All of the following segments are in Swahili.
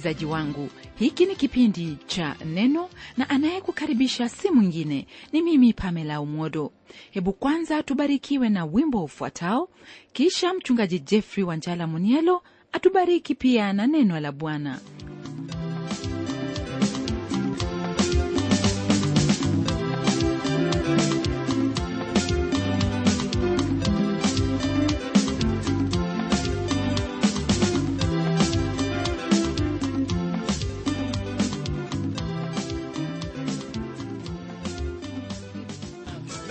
msikilizaji wangu. Hiki ni kipindi cha neno na anayekukaribisha si mwingine ni mimi pamela umodo hebu kwanza tubarikiwe na wimbo ufuatao kisha mchungaji jeffrey wanjala munielo atubariki pia na neno la bwana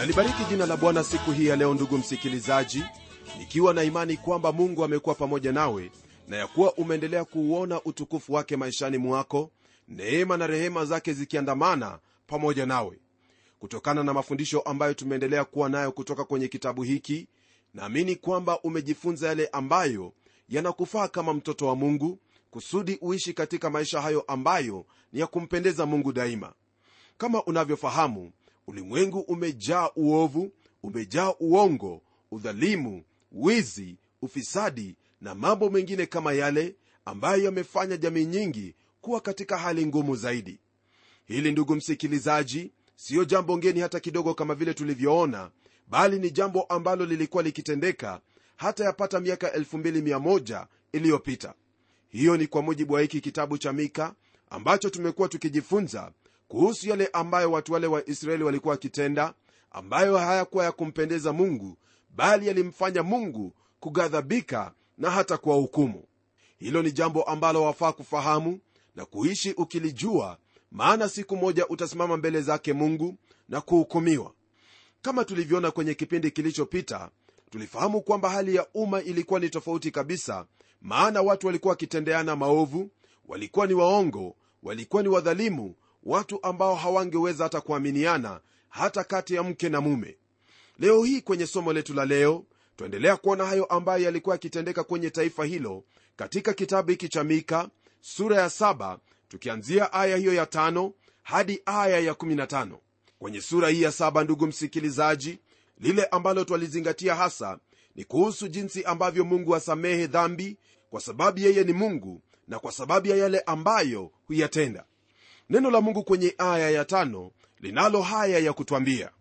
nalibariki jina la bwana siku hii ya leo ndugu msikilizaji nikiwa na imani kwamba mungu amekuwa pamoja nawe na ya kuwa umeendelea kuuona utukufu wake maishani mwako neema na rehema zake zikiandamana pamoja nawe. Kutokana na mafundisho ambayo tumeendelea kuwa nayo kutoka kwenye kitabu hiki naamini kwamba umejifunza yale ambayo yanakufaa kama mtoto wa mungu kusudi uishi katika maisha hayo ambayo ni ya kumpendeza mungu daima. Kama unavyofahamu ulimwengu umejaa uovu umejaa uongo udhalimu wizi ufisadi na mambo mengine kama yale ambayo yamefanya jamii nyingi kuwa katika hali ngumu zaidi. Hili ndugu msikilizaji siyo jambo ngeni hata kidogo kama vile tulivyoona bali ni jambo ambalo lilikuwa likitendeka hata yapata miaka 21 iliyopita. Hiyo ni kwa mujibu wa hiki kitabu cha mika ambacho tumekuwa tukijifunza kuhusu yale ambayo watu wale wa israeli walikuwa wakitenda ambayo hayakuwa ya kumpendeza mungu bali yalimfanya mungu kughadhabika na hata kuwahukumu. Hilo ni jambo ambalo wafaa kufahamu na kuishi ukilijua maana siku moja utasimama mbele zake mungu na kuhukumiwa. Kama tulivyoona kwenye kipindi kilichopita tulifahamu kwamba hali ya umma ilikuwa ni tofauti kabisa maana watu walikuwa wakitendeana maovu walikuwa ni waongo walikuwa ni wadhalimu watu ambao hawangeweza hata kuaminiana hata kati ya mke na mume. Leo hii kwenye somo letu la leo twaendelea kuona hayo ambayo yalikuwa yakitendeka kwenye taifa hilo katika kitabu hiki cha mika sura ya 7 tukianzia aya hiyo ya tano hadi aya ya 15 kwenye sura hii ya saba ndugu msikilizaji lile ambalo twalizingatia hasa ni kuhusu jinsi ambavyo mungu asamehe dhambi kwa sababu yeye ni mungu na kwa sababu ya yale ambayo huyatenda neno la mungu kwenye aya ya tano linalo haya ya kutwambia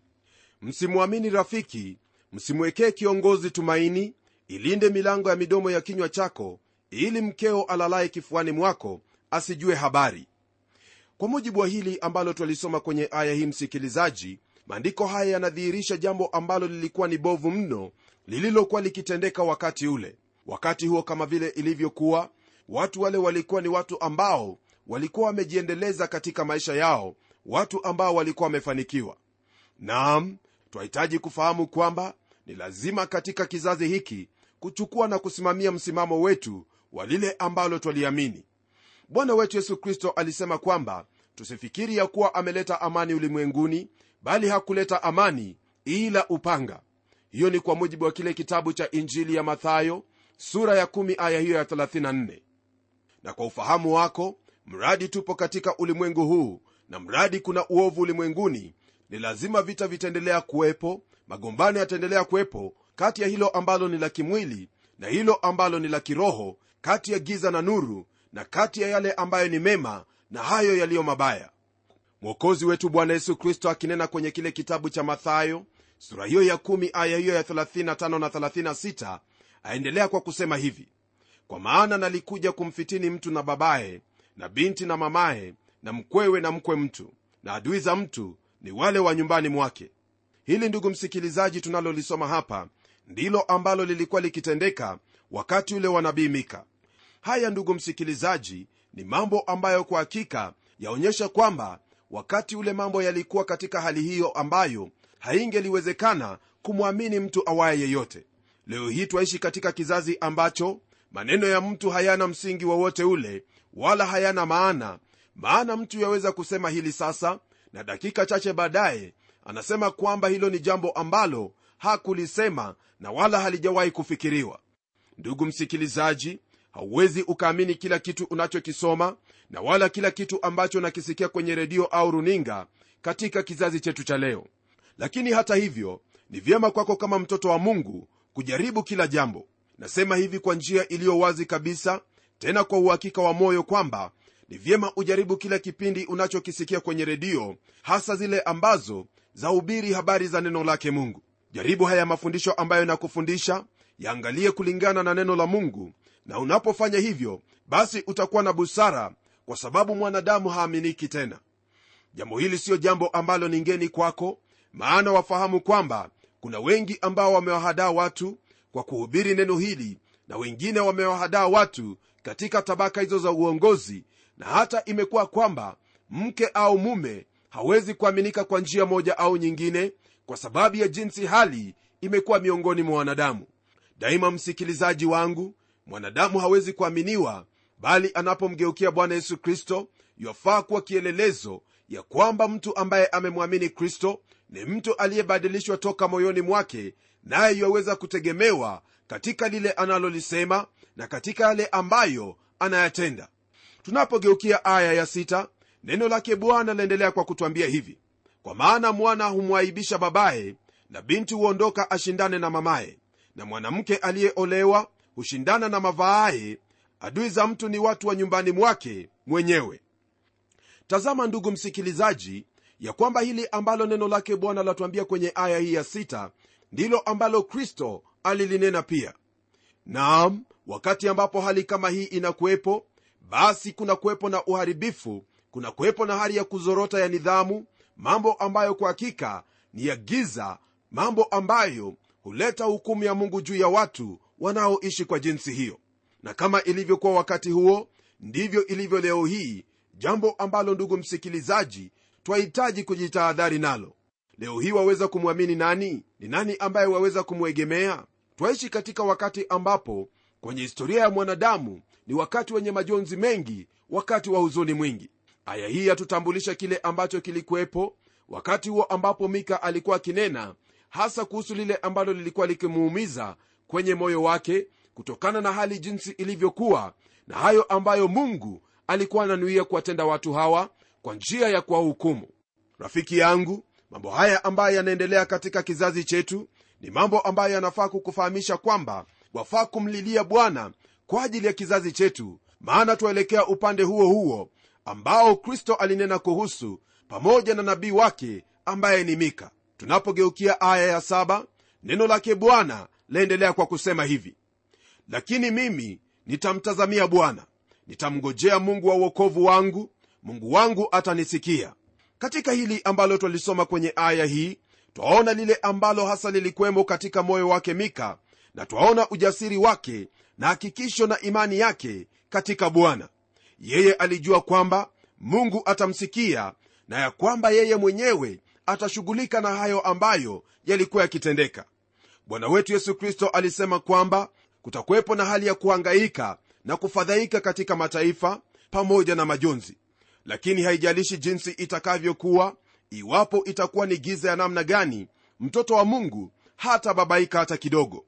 msimwamini rafiki msimwekee kiongozi tumaini ilinde milango ya midomo ya kinywa chako ili mkeo alalaye kifuani mwako asijue habari. Kwa mujibu wa hili ambalo twalisoma kwenye aya hii msikilizaji maandiko haya yanadhihirisha jambo ambalo lilikuwa ni bovu mno lililokuwa likitendeka wakati ule. Wakati huo kama vile ilivyokuwa watu wale walikuwa ni watu ambao walikuwa wamejiendeleza katika maisha yao watu ambao walikuwa wamefanikiwa. Naam twahitaji kufahamu kwamba ni lazima katika kizazi hiki kuchukua na kusimamia msimamo wetu wa lile ambalo twaliamini. Bwana wetu yesu kristo alisema kwamba tusifikiri ya kuwa ameleta amani ulimwenguni bali hakuleta amani ila upanga. Hiyo ni kwa mujibu wa kile kitabu cha injili ya mathayo sura ya 1 aya hiyo ya 34 na kwa ufahamu wako mradi tupo katika ulimwengu huu na mradi kuna uovu ulimwenguni. Ni lazima vita vitaendelea kuwepo magombano yataendelea kuwepo kati ya hilo ambalo ni la kimwili na hilo ambalo ni la kiroho kati ya giza na nuru na kati ya yale ambayo ni mema na hayo yaliyo mabaya. Mwokozi wetu bwana yesu kristo akinena kwenye kile kitabu cha mathayo sura hiyo ya 1 aya hiyo ya 35 na 36 aendelea kwa kusema hivi kwa maana nalikuja kumfitini mtu na babaye na binti na mamaye na mkwewe na mkwe mtu na adui za mtu ni wale wa nyumbani mwake. Hili ndugu msikilizaji tunalolisoma hapa ndilo ambalo lilikuwa likitendeka wakati ule wa nabii mika. Haya ndugu msikilizaji ni mambo ambayo kwa hakika yaonyesha kwamba wakati ule mambo yalikuwa katika hali hiyo ambayo haingeliwezekana kumwamini mtu awaye yeyote. Leo hii twaishi katika kizazi ambacho maneno ya mtu hayana msingi wowote ule wala hayana maana. Maana mtu yaweza kusema hili sasa na dakika chache baadaye anasema kwamba hilo ni jambo ambalo hakulisema na wala halijawahi kufikiriwa. Ndugu msikilizaji hauwezi ukaamini kila kitu unachokisoma na wala kila kitu ambacho unakisikia kwenye redio au runinga katika kizazi chetu cha leo. Lakini hata hivyo ni vyema kwako kama mtoto wa mungu kujaribu kila jambo nasema hivi kwa njia iliyo wazi kabisa tena kwa uhakika wa moyo kwamba ni vyema ujaribu kila kipindi unachokisikia kwenye redio hasa zile ambazo zahubiri habari za neno lake mungu. Jaribu haya mafundisho ambayo nakufundisha yaangalie kulingana na neno la mungu na unapofanya hivyo basi utakuwa na busara kwa sababu mwanadamu haaminiki tena. Jambo hili siyo jambo ambalo ni ngeni kwako maana wafahamu kwamba kuna wengi ambao wamewahadaa watu kwa kuhubiri neno hili na wengine wamewahadaa watu katika tabaka hizo za uongozi na hata imekuwa kwamba mke au mume hawezi kuaminika kwa njia moja au nyingine kwa sababu ya jinsi hali imekuwa miongoni mwa wanadamu. Daima msikilizaji wangu mwanadamu hawezi kuaminiwa bali anapomgeukia bwana yesu kristo yafaa kuwa kielelezo ya kwamba mtu ambaye amemwamini kristo ni mtu aliyebadilishwa toka moyoni mwake naye yuaweza kutegemewa katika lile analolisema na katika yale ambayo anayatenda. Tunapogeukia aya ya sita, neno lake bwana laendelea kwa kutwambia hivi. Kwa maana mwana humwaibisha babaye na binti huondoka ashindane na mamaye. Na mwanamke aliyeolewa hushindana na mavaaye adui za mtu ni watu wa nyumbani mwake mwenyewe. Tazama ndugu msikilizaji ya kwamba hili ambalo neno lake bwana latuambia kwenye aya hii ya sita ndilo ambalo kristo alilinena pia. Naam wakati ambapo hali kama hii inakuwepo basi kuna kuwepo na uharibifu kuna kuwepo na hali ya kuzorota ya nidhamu mambo ambayo kwa hakika ni ya giza mambo ambayo huleta hukumu ya mungu juu ya watu wanaoishi kwa jinsi hiyo. Na kama ilivyokuwa wakati huo ndivyo ilivyo leo hii jambo ambalo ndugu msikilizaji twahitaji kujitahadhari nalo leo hii waweza kumwamini nani? Ni nani ambaye waweza kumwegemea? Twaishi katika wakati ambapo kwenye historia ya mwanadamu ni wakati wenye majonzi mengi wakati wa huzuni mwingi. Aya hii yatutambulisha kile ambacho kilikuwepo wakati huo ambapo mika alikuwa akinena hasa kuhusu lile ambalo lilikuwa likimuumiza kwenye moyo wake kutokana na hali jinsi ilivyokuwa na hayo ambayo mungu alikuwa ananuia kuwatenda watu hawa kwa njia ya kuwahukumu. Rafiki yangu mambo haya ambayo yanaendelea katika kizazi chetu ni mambo ambayo yanafaa kukufahamisha kwamba wafaa kumlilia bwana kwa ajili ya kizazi chetu. Maana twaelekea upande huo huo ambao kristo alinena kuhusu pamoja na nabii wake ambaye ni mika. Tunapogeukia aya ya saba neno lake bwana laendelea kwa kusema hivi. Lakini mimi nitamtazamia bwana. Nitamngojea mungu wa uokovu wangu. Mungu wangu atanisikia katika hili ambalo twalisoma kwenye aya hii twaona lile ambalo hasa lilikwemo katika moyo wake mika na twaona ujasiri wake na hakikisho na imani yake katika bwana. Yeye alijua kwamba mungu atamsikia na ya kwamba yeye mwenyewe atashughulika na hayo ambayo yalikuwa yakitendeka. Bwana wetu yesu kristo alisema kwamba kutakuwepo na hali ya kuhangaika na kufadhaika katika mataifa pamoja na majonzi lakini haijalishi jinsi itakavyokuwa iwapo itakuwa ni giza ya namna gani mtoto wa mungu hata babaika hata kidogo.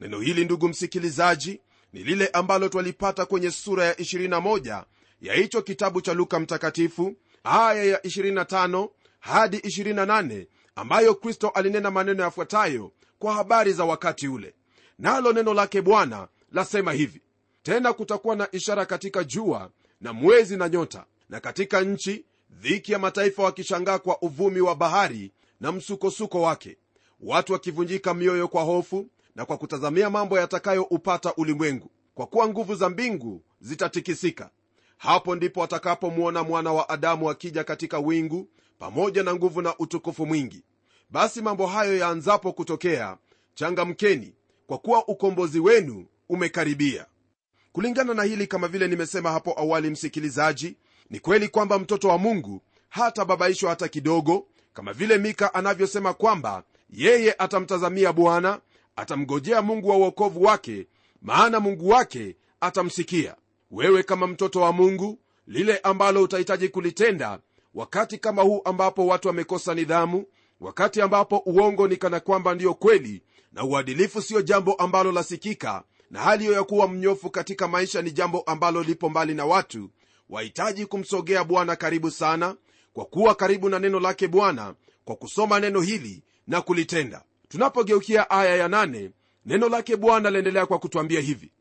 Neno hili ndugu msikilizaji ni lile ambalo twalipata kwenye sura ya 21 ya hicho kitabu cha luka mtakatifu aya ya 25 hadi 28 ambayo kristo alinena maneno yafuatayo kwa habari za wakati ule. Nalo neno lake bwana lasema hivi tena kutakuwa na ishara katika jua na mwezi na nyota na katika nchi dhiki ya mataifa wakishangaa kwa uvumi wa bahari na msukosuko wake. Watu wakivunjika mioyo kwa hofu na kwa kutazamia mambo yatakayoupata ulimwengu. Kwa kuwa nguvu za mbingu zitatikisika. Hapo ndipo watakapomwona mwana wa adamu akija katika wingu pamoja na nguvu na utukufu mwingi. Basi mambo hayo yaanzapo kutokea changamkeni kwa kuwa ukombozi wenu umekaribia. Kulingana na hili kama vile nimesema hapo awali msikilizaji ni kweli kwamba mtoto wa mungu hatababaishwa hata kidogo kama vile mika anavyosema kwamba yeye atamtazamia bwana atamgojea mungu wa uokovu wake maana mungu wake atamsikia. Wewe kama mtoto wa mungu lile ambalo utahitaji kulitenda wakati kama huu ambapo watu wamekosa nidhamu wakati ambapo uongo ni kana kwamba ndiyo kweli na uadilifu siyo jambo ambalo lasikika na hali hiyo ya kuwa mnyofu katika maisha ni jambo ambalo lipo mbali na watu wahitaji kumsogea bwana karibu sana kwa kuwa karibu na neno lake bwana kwa kusoma neno hili na kulitenda. Tunapogeukia aya ya nane neno lake bwana laendelea kwa kutwambia hivi.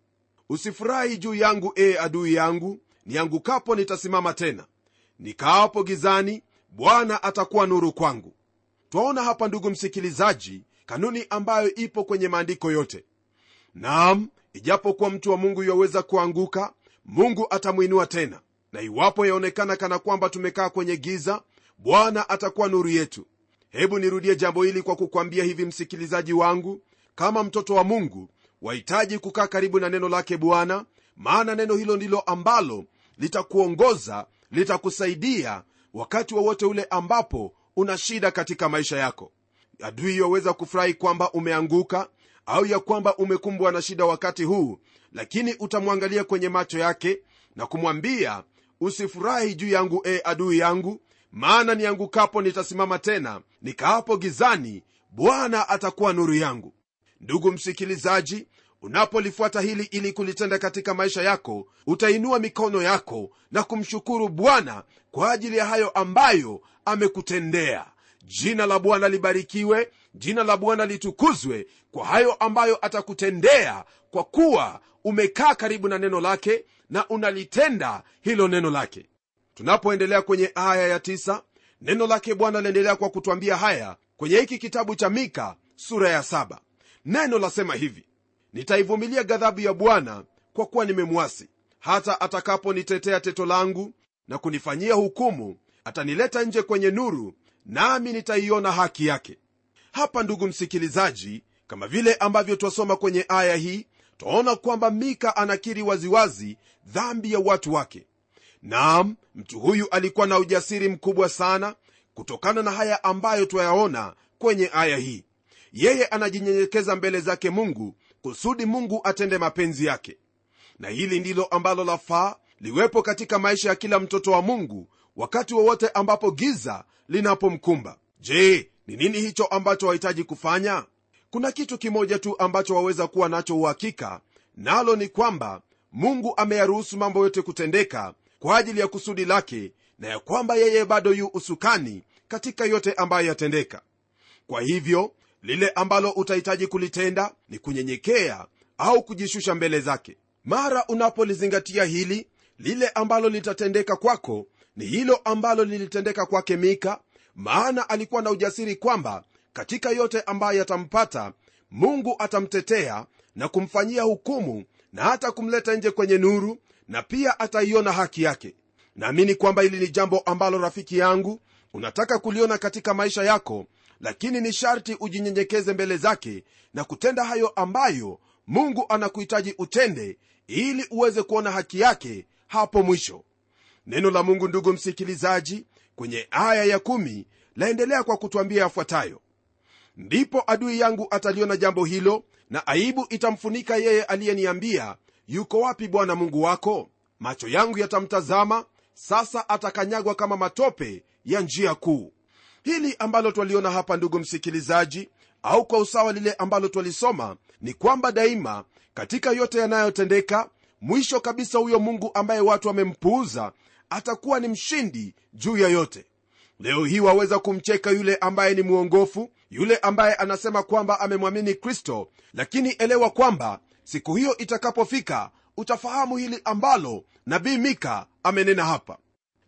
Usifurahi juu yangu ee adui yangu niangukapo nitasimama tena. Nikaapo gizani bwana atakuwa nuru kwangu. Twaona hapa ndugu msikilizaji kanuni ambayo ipo kwenye maandiko yote. Naam ijapokuwa mtu wa mungu yuwaweza kuanguka mungu atamwinua tena na iwapo yaonekana kana kwamba tumekaa kwenye giza bwana atakuwa nuru yetu. Hebu nirudie jambo hili kwa kukwambia hivi msikilizaji wangu kama mtoto wa mungu wahitaji kukaa karibu na neno lake bwana maana neno hilo ndilo ambalo litakuongoza litakusaidia wakati wowote ule ambapo una shida katika maisha yako. Adui yaweza kufurahi kwamba umeanguka au ya kwamba umekumbwa na shida wakati huu lakini utamwangalia kwenye macho yake na kumwambia usifurahi juu yangu e adui yangu maana niangukapo nitasimama tena. Nikaapo gizani bwana atakuwa nuru yangu. Ndugu msikilizaji unapolifuata hili ili kulitenda katika maisha yako utainua mikono yako na kumshukuru bwana kwa ajili ya hayo ambayo amekutendea. Jina la bwana libarikiwe jina la bwana litukuzwe kwa hayo ambayo atakutendea kwa kuwa umekaa karibu na neno lake na unalitenda hilo neno lake. Tunapoendelea kwenye aya ya tisa, neno lake bwana liendelea kwa kutwambia haya kwenye hiki kitabu cha mika sura ya saba. neno lasema hivi nitaivumilia ghadhabu ya bwana kwa kuwa nimemwasi. Hata atakaponitetea teto langu na kunifanyia hukumu atanileta nje kwenye nuru nami nitaiona haki yake. Hapa ndugu msikilizaji kama vile ambavyo twasoma kwenye aya hii twaona kwamba mika anakiri waziwazi dhambi ya watu wake. Naam mtu huyu alikuwa na ujasiri mkubwa sana kutokana na haya ambayo twayaona kwenye aya hii. Yeye anajinyenyekeza mbele zake mungu kusudi mungu atende mapenzi yake. Na hili ndilo ambalo lafaa liwepo katika maisha ya kila mtoto wa mungu wakati wowote ambapo giza linapomkumba. Je ni nini hicho ambacho wahitaji kufanya kuna kitu kimoja tu ambacho waweza kuwa nacho uhakika nalo ni kwamba mungu ameyaruhusu mambo yote kutendeka kwa ajili ya kusudi lake na ya kwamba yeye bado yu usukani katika yote ambayo yatendeka. Kwa hivyo lile ambalo utahitaji kulitenda ni kunyenyekea au kujishusha mbele zake. Mara unapolizingatia hili lile ambalo litatendeka kwako ni hilo ambalo lilitendeka kwake mika maana alikuwa na ujasiri kwamba katika yote ambayo yatampata mungu atamtetea na kumfanyia hukumu na hata kumleta nje kwenye nuru na pia ataiona haki yake. Naamini kwamba hili ni jambo ambalo rafiki yangu unataka kuliona katika maisha yako lakini ni sharti ujinyenyekeze mbele zake na kutenda hayo ambayo mungu anakuhitaji utende ili uweze kuona haki yake hapo mwisho. Neno la mungu ndugu msikilizaji kwenye aya ya kumi laendelea kwa kutwambia yafuatayo ndipo adui yangu ataliona jambo hilo na aibu itamfunika yeye aliyeniambia yuko wapi bwana mungu wako? Macho yangu yatamtazama sasa atakanyagwa kama matope ya njia kuu. Hili ambalo twaliona hapa ndugu msikilizaji au kwa usawa lile ambalo twalisoma ni kwamba daima katika yote yanayotendeka mwisho kabisa huyo mungu ambaye watu wamempuuza atakuwa ni mshindi juu ya yote. Leo hii waweza kumcheka yule ambaye ni mwongofu yule ambaye anasema kwamba amemwamini kristo lakini elewa kwamba siku hiyo itakapofika utafahamu hili ambalo nabii mika amenena hapa.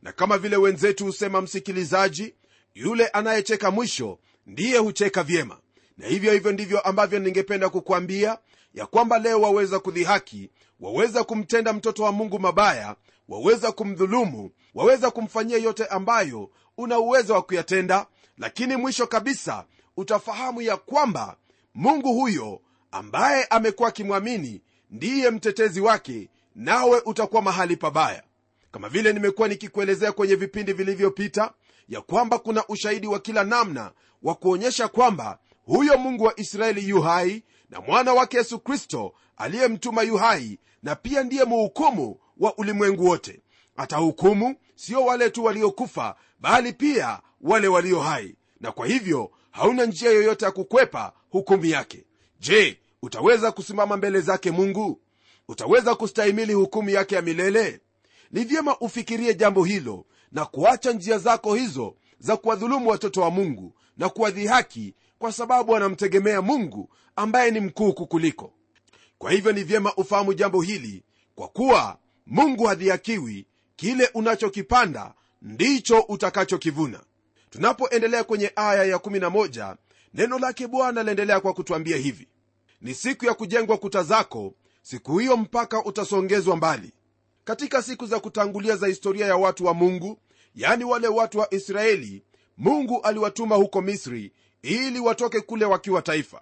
Na kama vile wenzetu husema msikilizaji yule anayecheka mwisho ndiye hucheka vyema. Na hivyo hivyo ndivyo ambavyo ningependa kukwambia ya kwamba leo waweza kudhihaki waweza kumtenda mtoto wa mungu mabaya waweza kumdhulumu waweza kumfanyia yote ambayo una uwezo wa kuyatenda lakini mwisho kabisa utafahamu ya kwamba mungu huyo ambaye amekuwa akimwamini ndiye mtetezi wake nawe utakuwa mahali pabaya. Kama vile nimekuwa nikikuelezea kwenye vipindi vilivyopita ya kwamba kuna ushahidi wa kila namna wa kuonyesha kwamba huyo mungu wa israeli yu hai na mwana wake yesu kristo aliyemtuma yu hai na pia ndiye muhukumu wa ulimwengu wote. Atahukumu sio wale tu waliokufa bali pia wale walio hai. Na kwa hivyo hauna njia yoyote ya kukwepa hukumu yake. Je utaweza kusimama mbele zake mungu? Utaweza kustahimili hukumu yake ya milele? Ni vyema ufikirie jambo hilo na kuacha njia zako hizo za kuwadhulumu watoto wa mungu na kuwadhihaki kwa sababu wanamtegemea mungu ambaye ni mkuu kukuliko. Kwa hivyo ni vyema ufahamu jambo hili kwa kuwa mungu hadhihakiwi kile unachokipanda ndicho utakachokivuna tunapoendelea kwenye aya ya11 neno lake bwana laendelea kwa kutwambia hivi. Ni siku ya kujengwa kuta zako siku hiyo mpaka utasongezwa mbali. Katika siku za kutangulia za historia ya watu wa mungu yani wale watu wa israeli mungu aliwatuma huko misri ili watoke kule wakiwa taifa.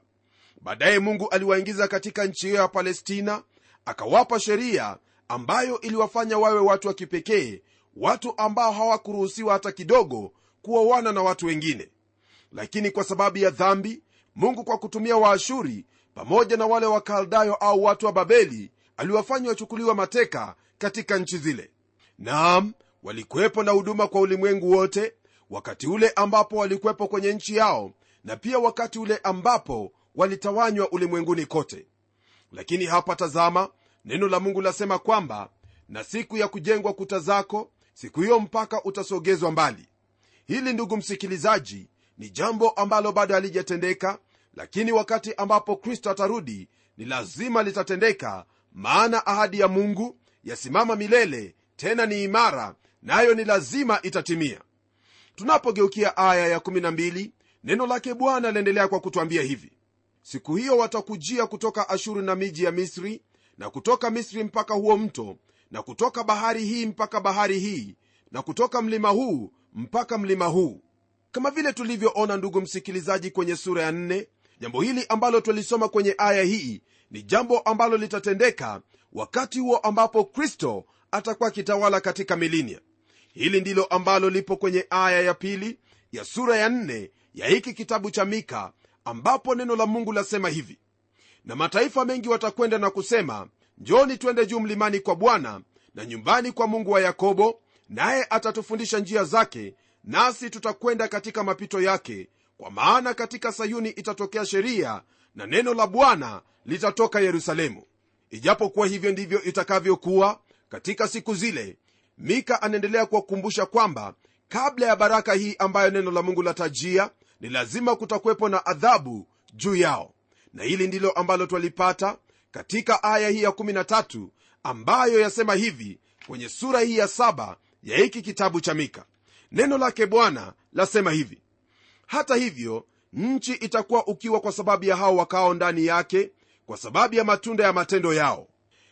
Baadaye mungu aliwaingiza katika nchi hiyo ya palestina akawapa sheria ambayo iliwafanya wawe watu wa kipekee watu ambao hawakuruhusiwa hata kidogo kuoana na watu wengine. Lakini kwa sababu ya dhambi mungu kwa kutumia waashuri pamoja na wale wakaldayo au watu wa babeli aliwafanya wachukuliwa mateka katika nchi zile. Naam walikuwepo na huduma kwa ulimwengu wote wakati ule ambapo walikuwepo kwenye nchi yao na pia wakati ule ambapo walitawanywa ulimwenguni kote. Lakini hapa tazama neno la mungu lasema kwamba na siku ya kujengwa kuta zako siku hiyo mpaka utasogezwa mbali hili ndugu msikilizaji ni jambo ambalo bado halijatendeka lakini wakati ambapo kristo atarudi ni lazima litatendeka maana ahadi ya mungu yasimama milele tena ni imara nayo ni lazima itatimia. Tunapogeukia aya ya12 neno lake bwana aliendelea kwa kutwambia hivi. Siku hiyo watakujia kutoka ashuru na miji ya misri na kutoka misri mpaka huo mto na kutoka bahari hii mpaka bahari hii na kutoka mlima huu mpaka mlima huu. Kama vile tulivyoona ndugu msikilizaji kwenye sura ya 4 jambo hili ambalo twalisoma kwenye aya hii ni jambo ambalo litatendeka wakati huo ambapo kristo atakuwa akitawala katika milinia hili ndilo ambalo lipo kwenye aya ya pili ya sura ya 4 ya hiki kitabu cha mika ambapo neno la mungu lasema hivi na mataifa mengi watakwenda na kusema njoni twende juu mlimani kwa bwana na nyumbani kwa mungu wa yakobo naye atatufundisha njia zake nasi tutakwenda katika mapito yake. Kwa maana katika sayuni itatokea sheria na neno la bwana litatoka yerusalemu. Ijapokuwa hivyo ndivyo itakavyokuwa katika siku zile mika anaendelea kuwakumbusha kwamba kabla ya baraka hii ambayo neno la mungu latajia ni lazima kutakuwepo na adhabu juu yao. Na hili ndilo ambalo twalipata katika aya hii ya13 ambayo yasema hivi kwenye sura hii ya saba ya hiki kitabu cha mika. Neno lake bwana lasema hivi hata hivyo nchi itakuwa ukiwa kwa sababu ya hao wakao ndani yake kwa sababu ya matunda ya matendo yao.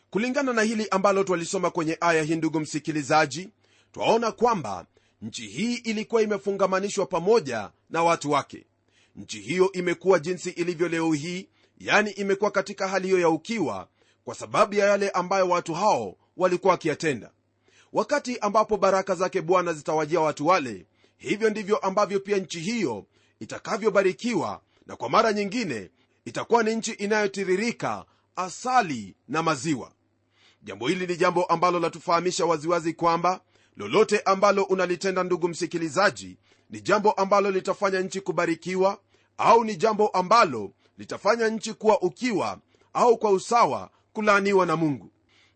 Kulingana na hili ambalo twalisoma kwenye aya hii ndugu msikilizaji twaona kwamba nchi hii ilikuwa imefungamanishwa pamoja na watu wake. Nchi hiyo imekuwa jinsi ilivyo leo hii yani imekuwa katika hali hiyo ya ukiwa kwa sababu ya yale ambayo watu hao walikuwa wakiyatenda wakati ambapo baraka zake bwana zitawajia watu wale hivyo ndivyo ambavyo pia nchi hiyo itakavyobarikiwa na kwa mara nyingine itakuwa ni nchi inayotiririka asali na maziwa. Jambo hili ni jambo ambalo latufahamisha waziwazi kwamba lolote ambalo unalitenda ndugu msikilizaji ni jambo ambalo litafanya nchi kubarikiwa au ni jambo ambalo litafanya nchi kuwa ukiwa au kwa usawa kulaaniwa na mungu.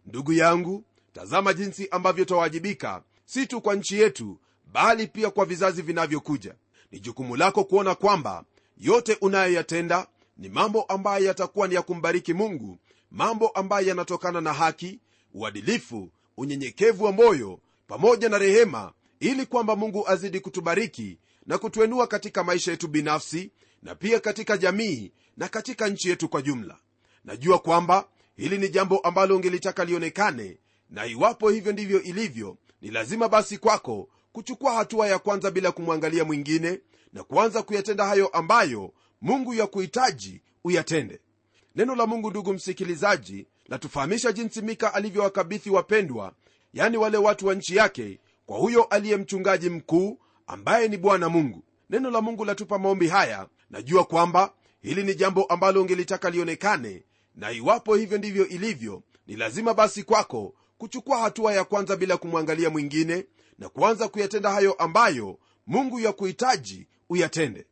Ndugu yangu tazama jinsi ambavyo twawajibika si tu kwa nchi yetu bali pia kwa vizazi vinavyokuja. Ni jukumu lako kuona kwamba yote unayoyatenda ni mambo ambayo yatakuwa ni ya kumbariki mungu mambo ambayo yanatokana na haki uadilifu unyenyekevu wa moyo pamoja na rehema ili kwamba mungu azidi kutubariki na kutuenua katika maisha yetu binafsi na pia katika jamii na katika nchi yetu kwa jumla. Najua kwamba hili ni jambo ambalo ungelitaka lionekane na iwapo hivyo ndivyo ilivyo ni lazima basi kwako kuchukua hatua ya kwanza bila kumwangalia mwingine na kuanza kuyatenda hayo ambayo mungu ya kuhitaji uyatende. Neno la mungu ndugu msikilizaji latufahamisha jinsi mika alivyowakabithi wapendwa yani wale watu wa nchi yake kwa huyo aliye mchungaji mkuu ambaye ni bwana mungu. Neno la mungu latupa maombi haya. Najua kwamba hili ni jambo ambalo ungelitaka lionekane na iwapo hivyo ndivyo ilivyo ni lazima basi kwako kuchukua hatua ya kwanza bila kumwangalia mwingine na kuanza kuyatenda hayo ambayo mungu ya kuhitaji uyatende.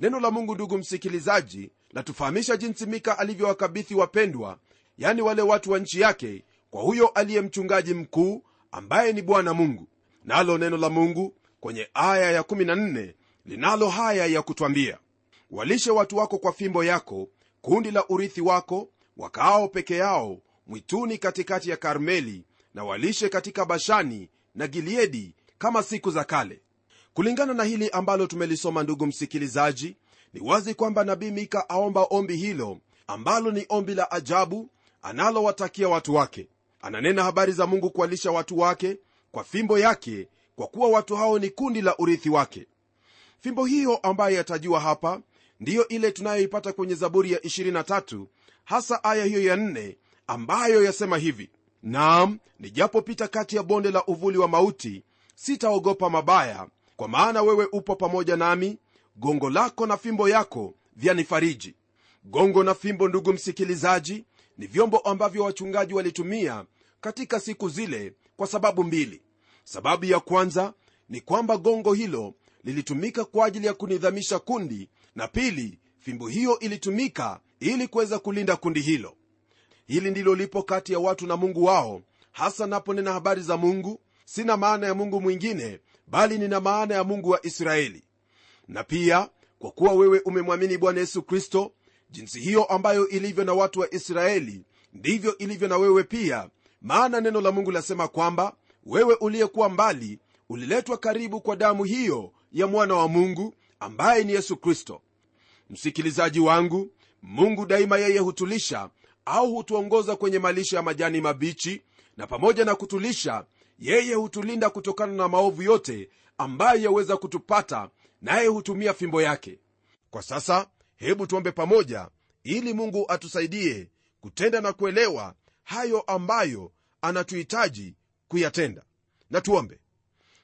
Neno la mungu ndugu msikilizaji latufahamisha jinsi mika alivyowakabithi wapendwa yani wale watu wa nchi yake kwa huyo aliye mchungaji mkuu ambaye ni bwana mungu. Nalo neno la mungu kwenye aya ya14 linalo haya ya kutwambia walishe watu wako kwa fimbo yako kundi la urithi wako wakaao peke yao mwituni katikati ya karmeli na walishe katika bashani na gileadi kama siku za kale. Kulingana na hili ambalo tumelisoma ndugu msikilizaji ni wazi kwamba nabii mika aomba ombi hilo ambalo ni ombi la ajabu analowatakia watu wake. Ananena habari za mungu kuwalisha watu wake kwa fimbo yake kwa kuwa watu hao ni kundi la urithi wake. Fimbo hiyo ambayo yatajiwa hapa ndiyo ile tunayoipata kwenye zaburi ya 23 hasa aya hiyo ya 4 ambayo yasema hivi naam nijapopita kati ya bonde la uvuli wa mauti sitaogopa mabaya kwa maana wewe upo pamoja nami gongo lako na fimbo yako vyanifariji. Gongo na fimbo ndugu msikilizaji ni vyombo ambavyo wachungaji walitumia katika siku zile kwa sababu mbili. Sababu ya kwanza ni kwamba gongo hilo lilitumika kwa ajili ya kunidhamisha kundi na pili fimbo hiyo ilitumika ili kuweza kulinda kundi hilo hili ndilo lipo kati ya watu na mungu wao. Hasa naponena habari za mungu sina maana ya mungu mwingine bali nina maana ya mungu wa israeli. Na pia kwa kuwa wewe umemwamini bwana yesu kristo jinsi hiyo ambayo ilivyo na watu wa israeli ndivyo ilivyo na wewe pia. Maana neno la mungu lasema kwamba wewe uliyekuwa mbali uliletwa karibu kwa damu hiyo ya mwana wa mungu ambaye ni yesu kristo. Msikilizaji wangu mungu daima yeye hutulisha au hutuongoza kwenye malisho ya majani mabichi na pamoja na kutulisha yeye hutulinda kutokana na maovu yote ambayo yaweza kutupata naye hutumia fimbo yake. Kwa sasa hebu tuombe pamoja ili mungu atusaidie kutenda na kuelewa hayo ambayo anatuhitaji kuyatenda. Na tuombe.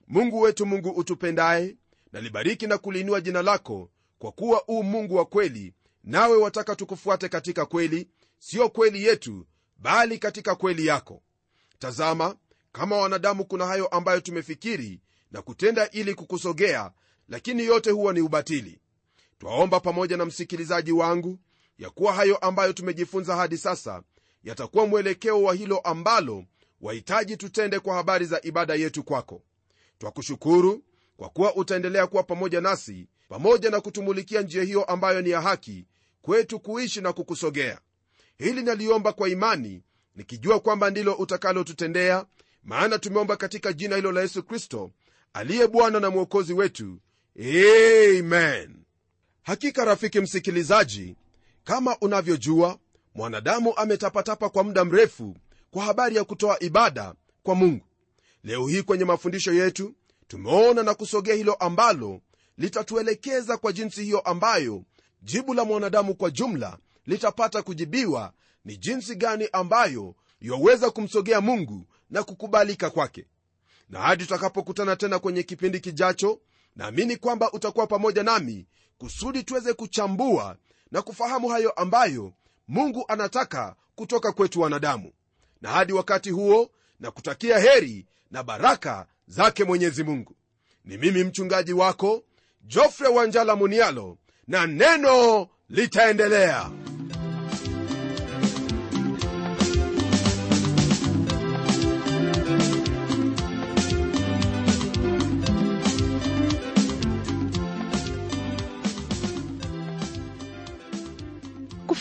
Mungu wetu mungu utupendaye nalibariki na kuliinua jina lako kwa kuwa uu mungu wa kweli nawe wataka tukufuate katika kweli siyo kweli yetu bali katika kweli yako. Tazama kama wanadamu kuna hayo ambayo tumefikiri na kutenda ili kukusogea lakini yote huwa ni ubatili. Twaomba pamoja na msikilizaji wangu ya kuwa hayo ambayo tumejifunza hadi sasa yatakuwa mwelekeo wa hilo ambalo wahitaji tutende kwa habari za ibada yetu kwako. Twakushukuru kwa kuwa utaendelea kuwa pamoja nasi pamoja na kutumulikia njia hiyo ambayo ni ya haki kwetu kuishi na kukusogea hili naliomba kwa imani nikijua kwamba ndilo utakalotutendea maana tumeomba katika jina hilo la yesu kristo aliye bwana na mwokozi wetu. Amen. Hakika rafiki msikilizaji kama unavyojua mwanadamu ametapatapa kwa muda mrefu kwa habari ya kutoa ibada kwa mungu. Leo hii kwenye mafundisho yetu tumeona na kusogea hilo ambalo litatuelekeza kwa jinsi hiyo ambayo jibu la mwanadamu kwa jumla litapata kujibiwa ni jinsi gani ambayo yaweza kumsogea mungu na kukubalika kwake. Na hadi tutakapokutana tena kwenye kipindi kijacho naamini kwamba utakuwa pamoja nami kusudi tuweze kuchambua na kufahamu hayo ambayo mungu anataka kutoka kwetu wanadamu. Na hadi wakati huo na kutakia heri na baraka zake mwenyezi mungu. Ni mimi mchungaji wako jofre wanjala munialo na neno litaendelea